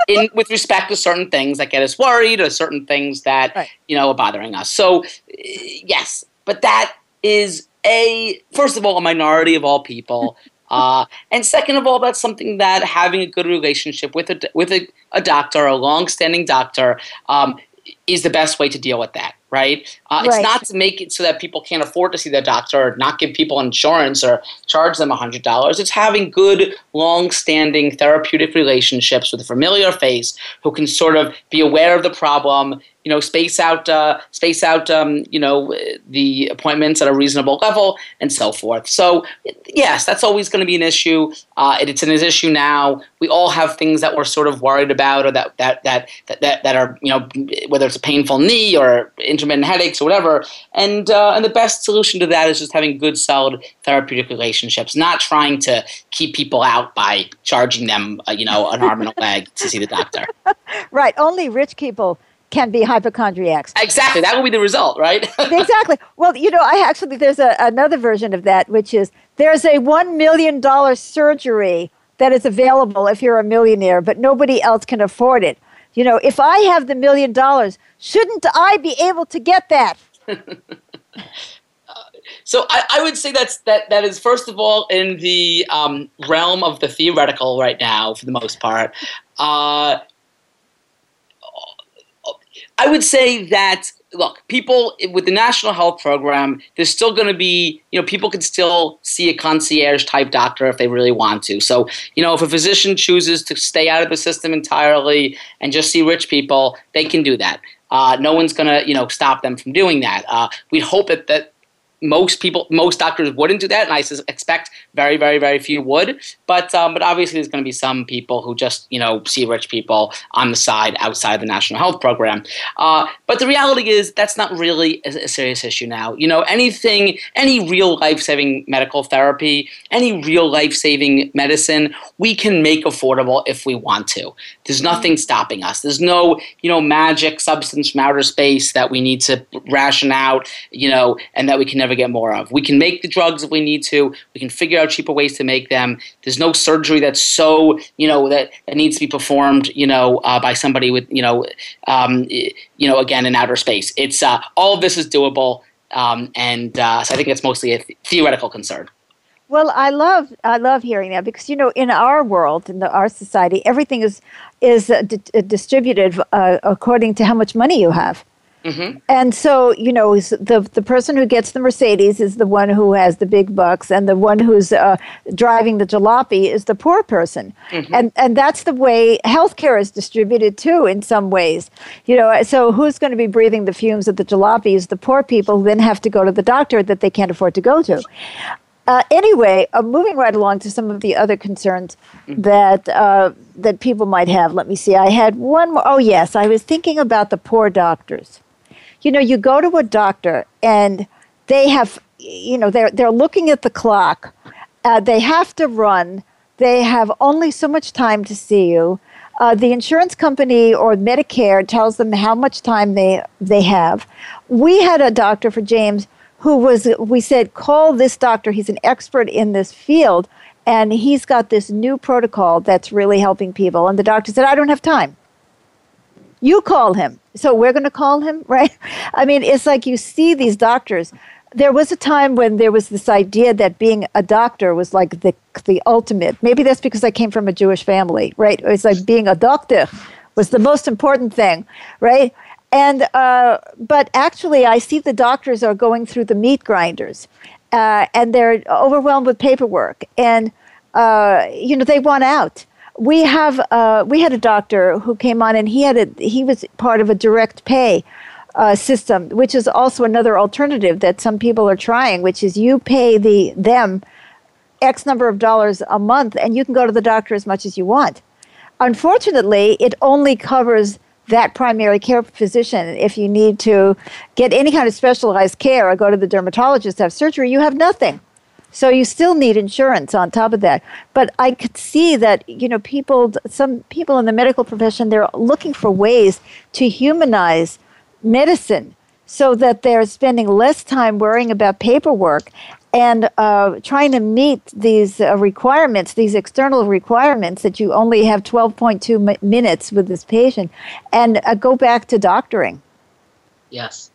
in with respect to certain things that get us worried, or certain things that right. you know are bothering us. So, yes, but that is a first of all a minority of all people. Uh, and second of all, that's something that having a good relationship with a with a, a doctor, a long-standing doctor, um, is the best way to deal with that right? Uh, right? It's not to make it so that people can't afford to see their doctor or not give people insurance or charge them $100. It's having good, long standing therapeutic relationships with a familiar face who can sort of be aware of the problem, you know, space out, uh, space out, um, you know, the appointments at a reasonable level, and so forth. So, yes, that's always going to be an issue. Uh, it's an issue now. We all have things that we're sort of worried about, or that that that that that, are, you know, whether it's a painful knee or intermittent headaches or whatever. And uh, and the best solution to that is just having good, solid therapeutic relationships, not trying to keep people out by charging them, uh, you know, an arm and a leg to see the doctor. right. Only rich people can be hypochondriacs. Exactly. That will be the result, right? exactly. Well, you know, I actually, there's a, another version of that, which is there's a $1 million surgery that is available if you're a millionaire, but nobody else can afford it. You know, if I have the million dollars, shouldn't I be able to get that? so I, I, would say that's that that is first of all in the um, realm of the theoretical right now for the most part. Uh, I would say that look, people with the national health program, there's still going to be, you know, people can still see a concierge type doctor if they really want to. So, you know, if a physician chooses to stay out of the system entirely and just see rich people, they can do that. Uh, no one's going to, you know, stop them from doing that. Uh, we hope that, that most people, most doctors wouldn't do that, and I expect very, very, very few would. But um, but obviously, there's going to be some people who just you know see rich people on the side outside the national health program. Uh, but the reality is that's not really a, a, serious issue now. You know, anything, any real life saving medical therapy, any real life saving medicine, we can make affordable if we want to. There's nothing stopping us. There's no you know magic substance from outer space that we need to ration out. You know, and that we can never get more of. We can make the drugs if we need to. We can figure out cheaper ways to make them. There's no surgery that's so you know that, that needs to be performed you know uh, by somebody with you know um, you know again in outer space. It's uh, all of this is doable, um, and uh, so I think it's mostly a th- theoretical concern. Well, I love I love hearing that because you know in our world in the, our society everything is is uh, uh, distributed uh, according to how much money you have. Mm-hmm. And so, you know, the the person who gets the Mercedes is the one who has the big bucks, and the one who's uh, driving the jalopy is the poor person. Mm-hmm. And and that's the way healthcare is distributed too, in some ways. You know, so who's going to be breathing the fumes of the jalopy is the poor people who then have to go to the doctor that they can't afford to go to. Uh, anyway, uh, moving right along to some of the other concerns mm-hmm. that uh, that people might have. Let me see. I had one more. Oh yes, I was thinking about the poor doctors you know, you go to a doctor and they have, you know, they're, they're looking at the clock. Uh, they have to run. They have only so much time to see you. Uh, the insurance company or Medicare tells them how much time they, they have. We had a doctor for James who was, we said, call this doctor. He's an expert in this field, and he's got this new protocol that's really helping people. And the doctor said, I don't have time. You call him. So we're going to call him, right? I mean, it's like you see these doctors. There was a time when there was this idea that being a doctor was like the the ultimate. Maybe that's because I came from a Jewish family, right? It's like being a doctor was the most important thing, right? And uh, but actually, I see the doctors are going through the meat grinders, uh, and they're overwhelmed with paperwork, and uh, you know they want out we have uh, we had a doctor who came on and he had a he was part of a direct pay uh, system, which is also another alternative that some people are trying, which is you pay the them X number of dollars a month and you can go to the doctor as much as you want. Unfortunately, it only covers that primary care physician. If you need to get any kind of specialized care or go to the dermatologist to have surgery, you have nothing. So you still need insurance on top of that. But I could see that, you know, people, some people in the medical profession, they're looking for ways to humanize medicine so that they're spending less time worrying about paperwork and uh, trying to meet these uh, requirements, these external requirements that you only have 12.2 minutes with this patient, and uh, go back to doctoring. Yes.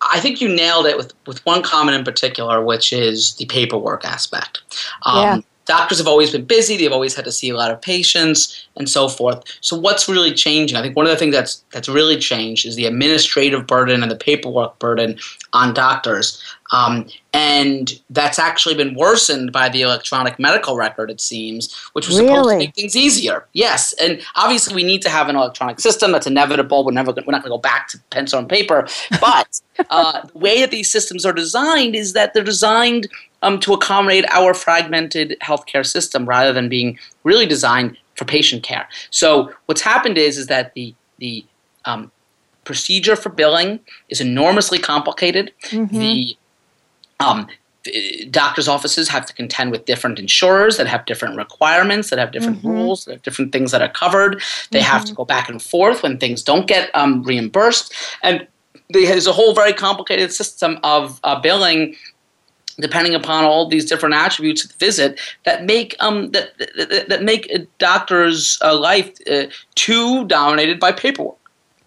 I think you nailed it with, with one comment in particular, which is the paperwork aspect. Um, yeah. Doctors have always been busy. They've always had to see a lot of patients and so forth. So what's really changing? I think one of the things that's that's really changed is the administrative burden and the paperwork burden on doctors. Um, and that's actually been worsened by the electronic medical record, it seems, which was really? supposed to make things easier. Yes, and obviously we need to have an electronic system. That's inevitable. We're never we're not going to go back to pencil and paper. But uh, the way that these systems are designed is that they're designed um, to accommodate our fragmented healthcare system rather than being really designed for patient care. So what's happened is is that the the um, procedure for billing is enormously complicated. Mm-hmm. The um, doctors' offices have to contend with different insurers that have different requirements, that have different mm-hmm. rules, that have different things that are covered. They mm-hmm. have to go back and forth when things don't get um, reimbursed. And there's a whole very complicated system of uh, billing depending upon all these different attributes of the visit that make um that that, that make a doctor's uh, life uh, too dominated by paperwork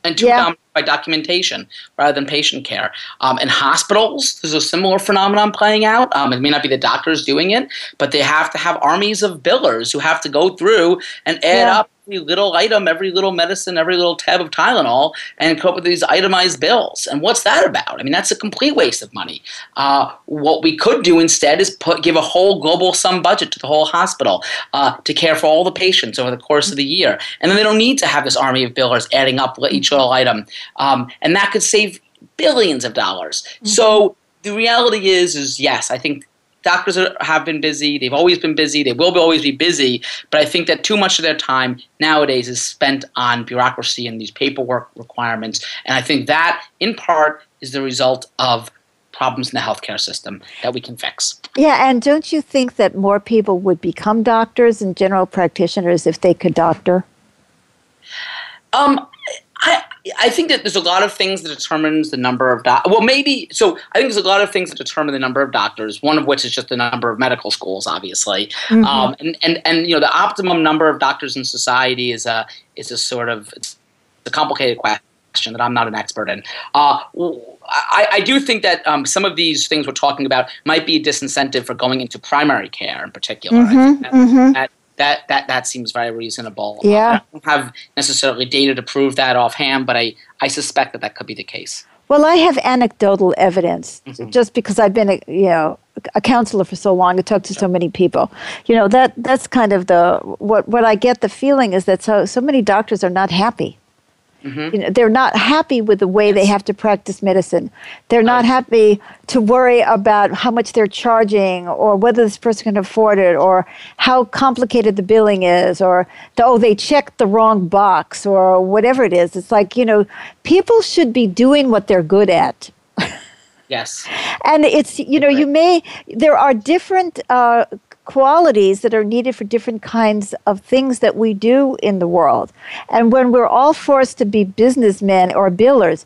and too yeah. dominated by documentation rather than patient care. Um, in hospitals, there's a similar phenomenon playing out. Um, it may not be the doctors doing it, but they have to have armies of billers who have to go through and add yeah. up little item, every little medicine, every little tab of Tylenol, and come up with these itemized bills. And what's that about? I mean, that's a complete waste of money. Uh, what we could do instead is put give a whole global sum budget to the whole hospital uh, to care for all the patients over the course of the year, and then they don't need to have this army of billers adding up each little item, um, and that could save billions of dollars. Mm-hmm. So the reality is, is yes, I think doctors are, have been busy. They've always been busy. They will always be busy. But I think that too much of their time nowadays is spent on bureaucracy and these paperwork requirements. And I think that, in part, is the result of problems in the healthcare system that we can fix. Yeah, and don't you think that more people would become doctors and general practitioners if they could doctor? Um, I, think that there's a lot of things that determines the number of doctors. Well, maybe so. I think there's a lot of things that determine the number of doctors. One of which is just the number of medical schools, obviously. Mm-hmm. Um, and, and and you know the optimum number of doctors in society is a is a sort of it's a complicated question that I'm not an expert in. Uh, I, I do think that um, some of these things we're talking about might be a disincentive for going into primary care in particular. Mm-hmm, that, mm-hmm. that, that, that, that seems very reasonable. Yeah. I don't have necessarily data to prove that offhand, but I, I suspect that that could be the case. Well, I have anecdotal evidence Mhm. just because I've been, a, you know, a counselor for so long and talked to so many people. You know, that that's kind of the what what I get the feeling is that so so many doctors are not happy. Mhm. You know, they're not happy with the way they have to practice medicine. They're not Right. happy to worry about how much they're charging or whether this person can afford it or how complicated the billing is or the, oh they checked the wrong box or whatever it is. It's like, you know, people should be doing what they're good at Yes. and it's you know you may there are different uh, qualities that are needed for different kinds of things that we do in the world. And when we're all forced to be businessmen or billers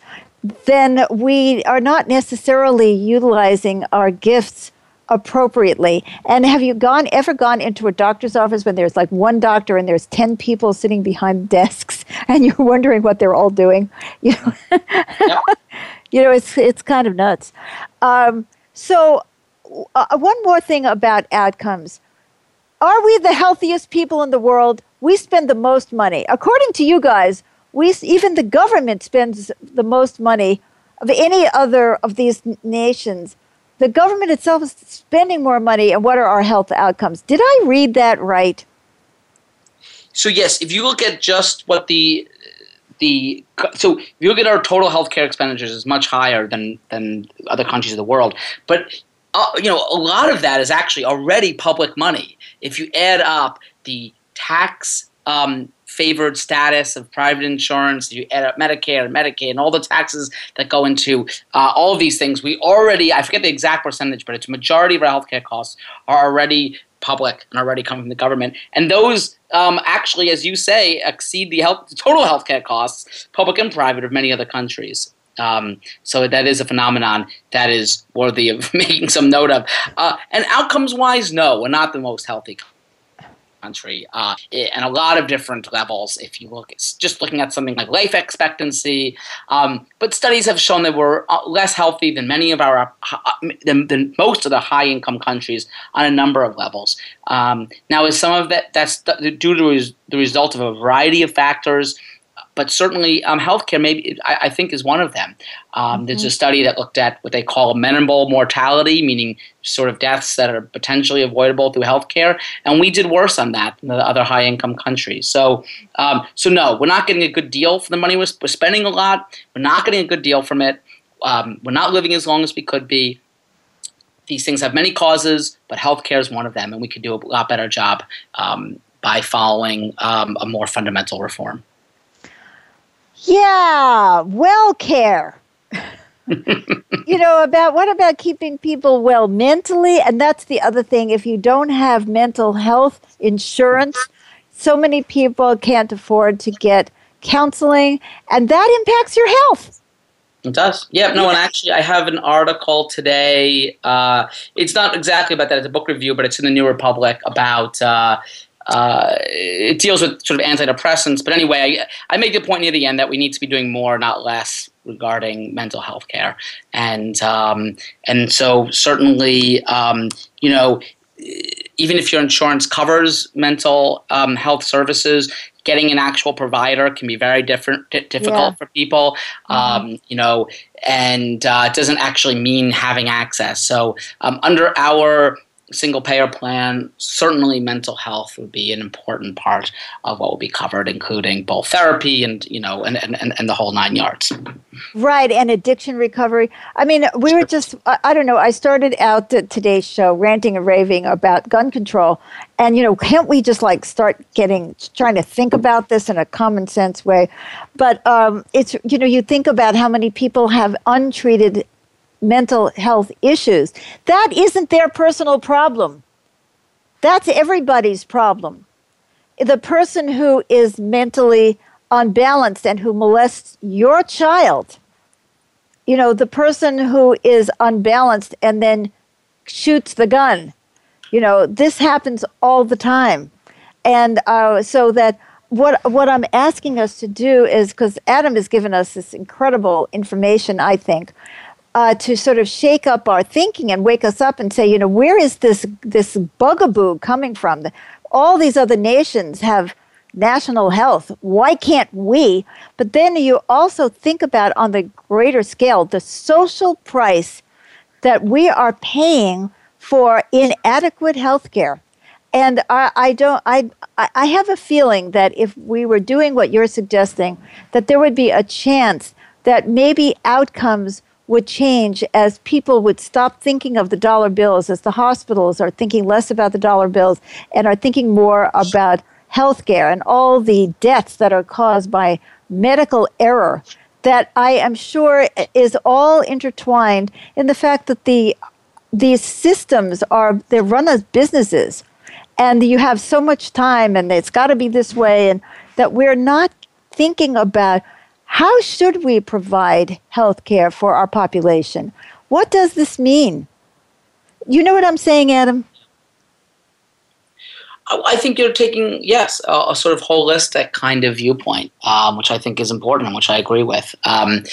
then we are not necessarily utilizing our gifts appropriately. And have you gone ever gone into a doctor's office when there's like one doctor and there's 10 people sitting behind desks and you're wondering what they're all doing? You know? Yep. you know it's it's kind of nuts. Um, so uh, one more thing about outcomes are we the healthiest people in the world? We spend the most money. According to you guys we even the government spends the most money of any other of these nations. The government itself is spending more money and what are our health outcomes? Did i read that right? So yes, if you look at just what the the so if you look at our total healthcare expenditures is much higher than than other countries of the world, but uh, you know a lot of that is actually already public money. If you add up the tax um, favored status of private insurance, you add up Medicare and Medicaid and all the taxes that go into uh, all of these things, we already I forget the exact percentage, but it's majority of our healthcare costs are already public and already come from the government. And those um, actually, as you say, exceed the health the total healthcare costs, public and private, of many other countries. Um, so that is a phenomenon that is worthy of making some note of. Uh, and outcomes wise, no, we're not the most healthy country. Uh, and a lot of different levels if you look it's just looking at something like life expectancy. Um, but studies have shown that we're uh, less healthy than many of our uh, than, than most of the high income countries on a number of levels. Um, now is some of that that's due to the result of a variety of factors but certainly um, healthcare maybe I, I, think is one of them. Um, mm-hmm. There's a study that looked at what they call amenable mortality, meaning sort of deaths that are potentially avoidable through healthcare, and we did worse on that than the other high-income countries. So, um, so no, we're not getting a good deal for the money we're, we're spending a lot. We're not getting a good deal from it. Um, we're not living as long as we could be. These things have many causes, but healthcare is one of them, and we could do a lot better job um, by following um, a more fundamental reform. Yeah, well care. you know about what about keeping people well mentally and that's the other thing if you don't have mental health insurance so many people can't afford to get counseling and that impacts your health it does. Yeah, no, and actually, I have an article today. Uh, it's not exactly about that. It's a book review, but it's in the New Republic about uh, uh, it deals with sort of antidepressants. But anyway, I, I make the point near the end that we need to be doing more, not less, regarding mental health care. And um, and so certainly, um, you know, even if your insurance covers mental um, health services, getting an actual provider can be very different, d- difficult Yeah. for people. Mhm. Um, you know, and uh, it doesn't actually mean having access. So um, under our single payer plan, certainly mental health would be an important part of what will be covered, including both therapy and you know and, and, and the whole nine yards. right and addiction recovery. I mean we were just i, I don't know i started out today's show ranting and raving about gun control. And you know can't we just like start getting trying to think about this in a common sense way? But um, it's you know you think about how many people have untreated mental health issues. That isn't their personal problem. That's everybody's problem. The person who is mentally unbalanced and who molests your child you know the person who is unbalanced and then shoots the gun you know this happens all the time. And uh, so that what what i'm asking us to do is because adam has given us this incredible information i think uh, to sort of shake up our thinking and wake us up and say, you know, where is this this bugaboo coming from? All these other nations have national health. Why can't we? But then you also think about on the greater scale the social price that we are paying for inadequate health care. And I, I don't I I have a feeling that if we were doing what you're suggesting, that there would be a chance that maybe outcomes would change as people would stop thinking of the dollar bills, as the hospitals are thinking less about the dollar bills and are thinking more about healthcare and all the deaths that are caused by medical error that I am sure is all intertwined in the fact that the these systems are they're run as businesses. And you have so much time and it's got to be this way and that we're not thinking about how should we provide health care for our population? What does this mean? You know what I'm saying, Adam? I think you're taking, yes, a, a, sort of holistic kind of viewpoint, um, which I think is important and which I agree with. Um,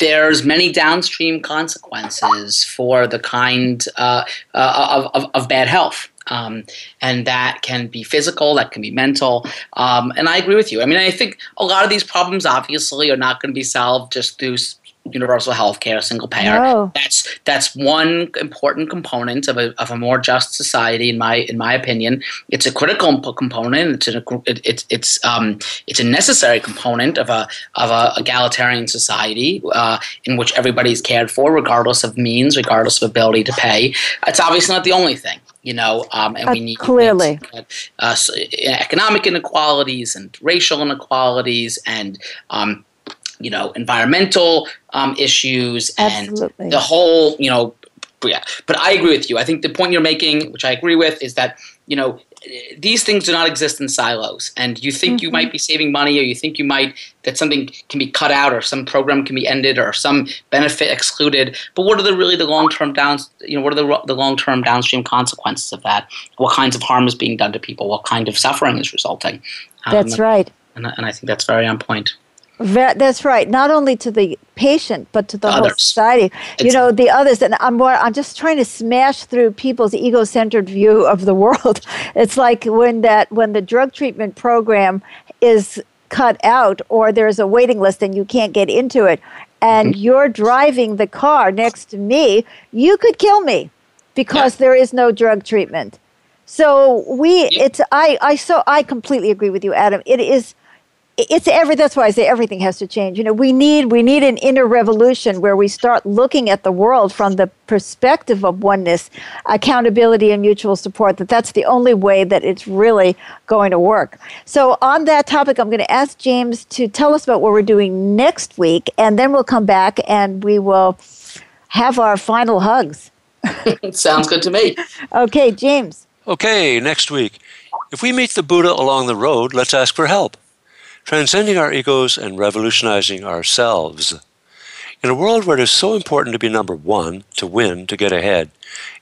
there's many downstream consequences for the kind uh, uh, of, of, of, bad health. Um, and that can be physical, that can be mental. Um, and I agree with you. I mean, I think a lot of these problems obviously are not going to be solved just through universal health care, single payer. No. That's that's one important component of a, of a more just society, in my in my opinion. It's a critical component. It's a it, it's it's um it's a necessary component of a of a egalitarian society uh, in which everybody's cared for, regardless of means, regardless of ability to pay. It's obviously not the only thing you know, um, and uh, we need clearly. uh, economic inequalities and racial inequalities and um, you know environmental um, issues Absolutely. and the whole you know yeah. But i agree with you. I think the point you're making which i agree with is that you know these things do not exist in silos. And you think mm-hmm. you might be saving money or you think you might that something can be cut out or some program can be ended or some benefit excluded. But what are the really the long-term downs you know what are the, the long-term downstream consequences of that? What kinds of harm is being done to people? What kind of suffering is resulting? Um, that's right. and, and i think that's very on point that's right. Not only to the patient, but to the, the whole society. It's, you know, the others. And I'm more, I'm just trying to smash through people's ego-centered view of the world. It's like when that when the drug treatment program is cut out, or there's a waiting list and you can't get into it, and mm-hmm. you're driving the car next to me, you could kill me because yeah. there is no drug treatment. So we, yeah. it's I, I so I completely agree with you, Adam. It is it's every that's why I say everything has to change. You know, we need we need an inner revolution where we start looking at the world from the perspective of oneness, accountability and mutual support that that's the only way that it's really going to work. So on that topic I'm going to ask James to tell us about what we're doing next week and then we'll come back and we will have our final hugs. Sounds good to me. Okay, James. Okay, next week. If we meet the Buddha along the road, let's ask for help transcending our egos and revolutionizing ourselves. In a world where it is so important to be number one, to win, to get ahead,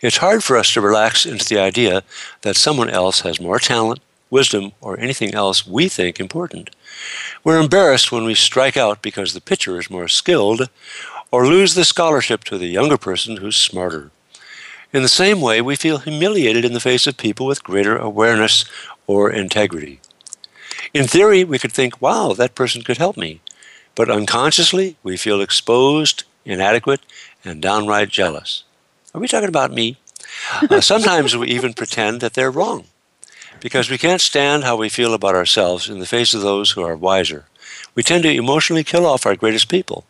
it's hard for us to relax into the idea that someone else has more talent, wisdom, or anything else we think important. We're embarrassed when we strike out because the pitcher is more skilled, or lose the scholarship to the younger person who's smarter. In the same way, we feel humiliated in the face of people with greater awareness or integrity. In theory, we could think, wow, that person could help me. But unconsciously, we feel exposed, inadequate, and downright jealous. Are we talking about me? Uh, sometimes we even pretend that they're wrong because we can't stand how we feel about ourselves in the face of those who are wiser. We tend to emotionally kill off our greatest people.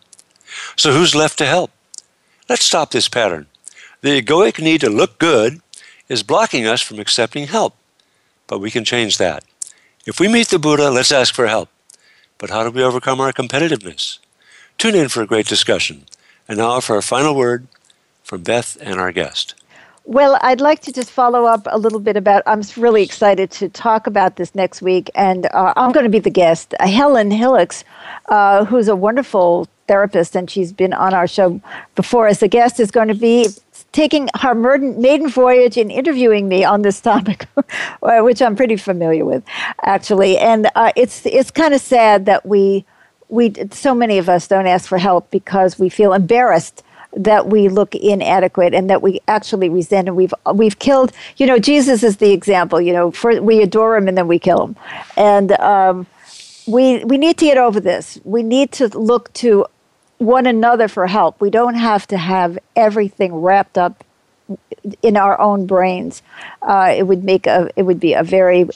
So, who's left to help? Let's stop this pattern. The egoic need to look good is blocking us from accepting help, but we can change that. If we meet the Buddha, let's ask for help. But how do we overcome our competitiveness? Tune in for a great discussion. And now for our final word from Beth and our guest. Well, I'd like to just follow up a little bit about. I'm really excited to talk about this next week, and uh, I'm going to be the guest. Uh, Helen Hillocks, uh, who's a wonderful therapist, and she's been on our show before as a guest, is going to be taking her maiden voyage and interviewing me on this topic, which I'm pretty familiar with, actually. And uh, it's it's kind of sad that we we so many of us don't ask for help because we feel embarrassed that we look inadequate and that we actually resent and we've we've killed you know jesus is the example you know for, we adore him and then we kill him and um, we we need to get over this we need to look to one another for help we don't have to have everything wrapped up in our own brains uh, it would make a it would be a very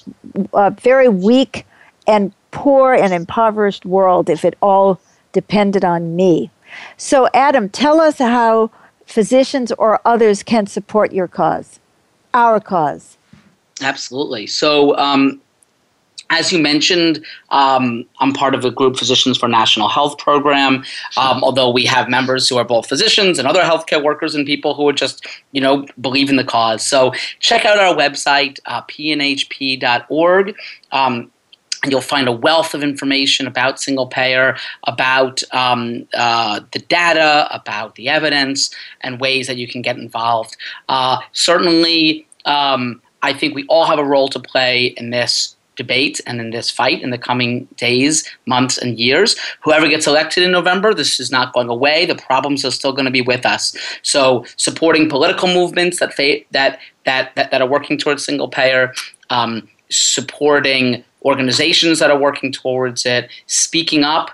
very weak and poor and impoverished world if it all depended on me so, Adam, tell us how physicians or others can support your cause, our cause. Absolutely. So, um, as you mentioned, um, I'm part of the group Physicians for National Health program. Um, although we have members who are both physicians and other healthcare workers and people who would just, you know, believe in the cause. So check out our website, uh, pnhp.org. Um, and you'll find a wealth of information about single payer, about um, uh, the data, about the evidence, and ways that you can get involved. Uh, certainly, um, I think we all have a role to play in this debate and in this fight in the coming days, months, and years. Whoever gets elected in November, this is not going away. The problems are still going to be with us. So, supporting political movements that fa- that, that that that are working towards single payer, um, supporting organizations that are working towards it, speaking up,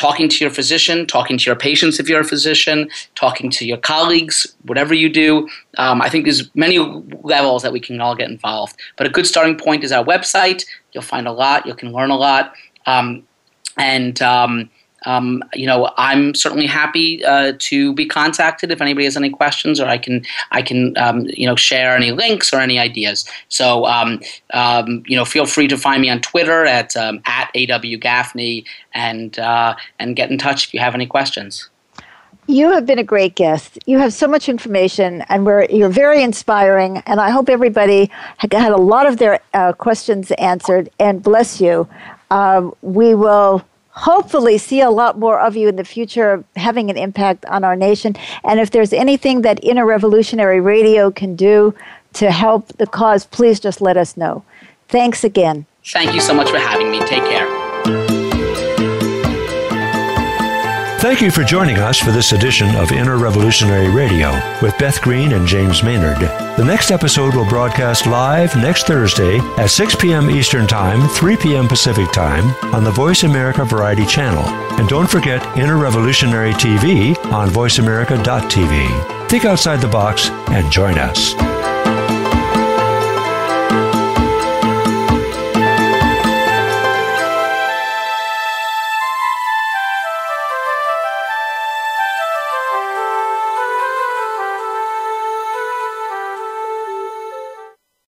talking to your physician, talking to your patients if you're a physician, talking to your colleagues, whatever you do. Um, I think there's many levels that we can all get involved. But a good starting point is our website. You'll find a lot. You can learn a lot. Um, and um, um, you know, I'm certainly happy uh, to be contacted if anybody has any questions, or I can I can um, you know share any links or any ideas. So um, um you know, feel free to find me on Twitter at um, at awgaffney and uh, and get in touch if you have any questions. You have been a great guest. You have so much information, and we're, you're very inspiring. And I hope everybody had a lot of their uh, questions answered. And bless you. Um, we will hopefully see a lot more of you in the future having an impact on our nation. And if there's anything that Inner Revolutionary Radio can do to help the cause, please just let us know. Thanks again. Thank you so much for having me. Take care. Thank you for joining us for this edition of Inner Revolutionary Radio with Beth Green and James Maynard. The next episode will broadcast live next Thursday at 6 p.m. Eastern Time, 3 p.m. Pacific Time on the Voice America Variety Channel. And don't forget Inner Revolutionary TV on voiceamerica.tv. Think outside the box and join us.